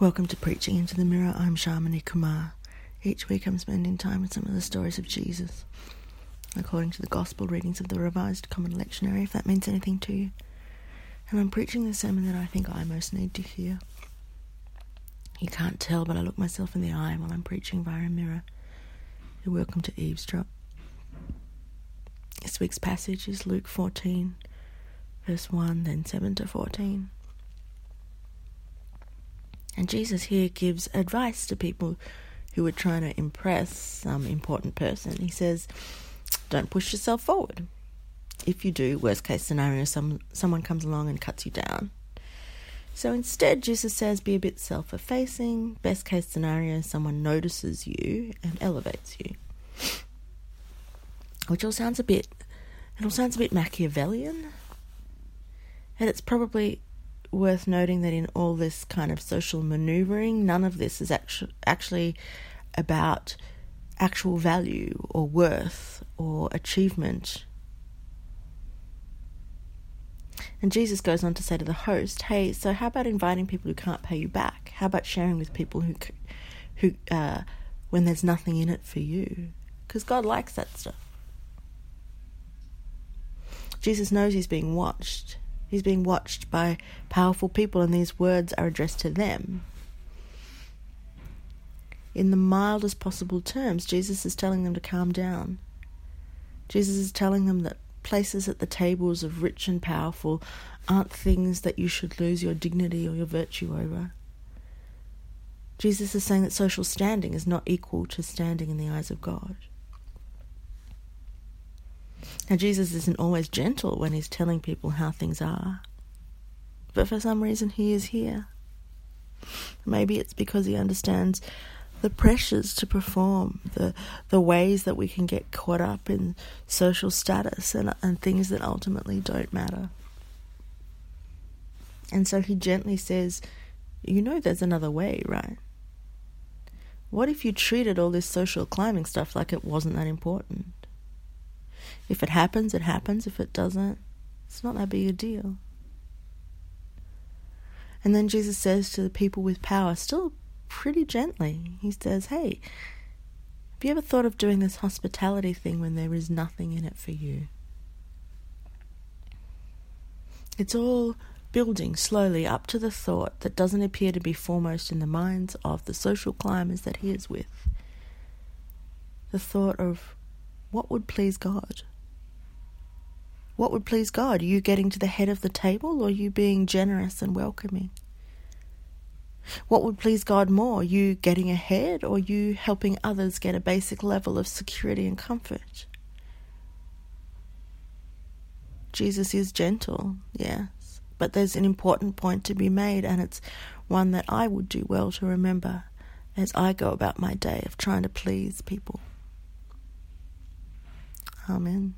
Welcome to Preaching into the Mirror. I'm Shamini Kumar. Each week I'm spending time with some of the stories of Jesus, according to the Gospel readings of the Revised Common Lectionary, if that means anything to you. And I'm preaching the sermon that I think I most need to hear. You can't tell, but I look myself in the eye while I'm preaching via a mirror. You're welcome to eavesdrop. This week's passage is Luke 14, verse 1, then 7 to 14. And Jesus here gives advice to people who are trying to impress some important person. He says, Don't push yourself forward. If you do, worst case scenario, some, someone comes along and cuts you down. So instead, Jesus says, Be a bit self effacing. Best case scenario, someone notices you and elevates you. Which all sounds a bit, it all sounds a bit Machiavellian. And it's probably worth noting that in all this kind of social maneuvering, none of this is actu- actually about actual value or worth or achievement. And Jesus goes on to say to the host, "Hey, so how about inviting people who can't pay you back? How about sharing with people who, who, uh, when there's nothing in it for you? Because God likes that stuff. Jesus knows he's being watched, He's being watched by powerful people, and these words are addressed to them. In the mildest possible terms, Jesus is telling them to calm down. Jesus is telling them that places at the tables of rich and powerful aren't things that you should lose your dignity or your virtue over. Jesus is saying that social standing is not equal to standing in the eyes of God. Now, Jesus isn't always gentle when he's telling people how things are, but for some reason he is here. Maybe it's because he understands the pressures to perform, the the ways that we can get caught up in social status and and things that ultimately don't matter. And so he gently says, "You know, there's another way, right? What if you treated all this social climbing stuff like it wasn't that important? If it happens, it happens. If it doesn't, it's not that big a deal. And then Jesus says to the people with power, still pretty gently, He says, Hey, have you ever thought of doing this hospitality thing when there is nothing in it for you? It's all building slowly up to the thought that doesn't appear to be foremost in the minds of the social climbers that he is with. The thought of what would please God? What would please God? You getting to the head of the table or you being generous and welcoming? What would please God more? You getting ahead or you helping others get a basic level of security and comfort? Jesus is gentle, yes, but there's an important point to be made, and it's one that I would do well to remember as I go about my day of trying to please people. Amen.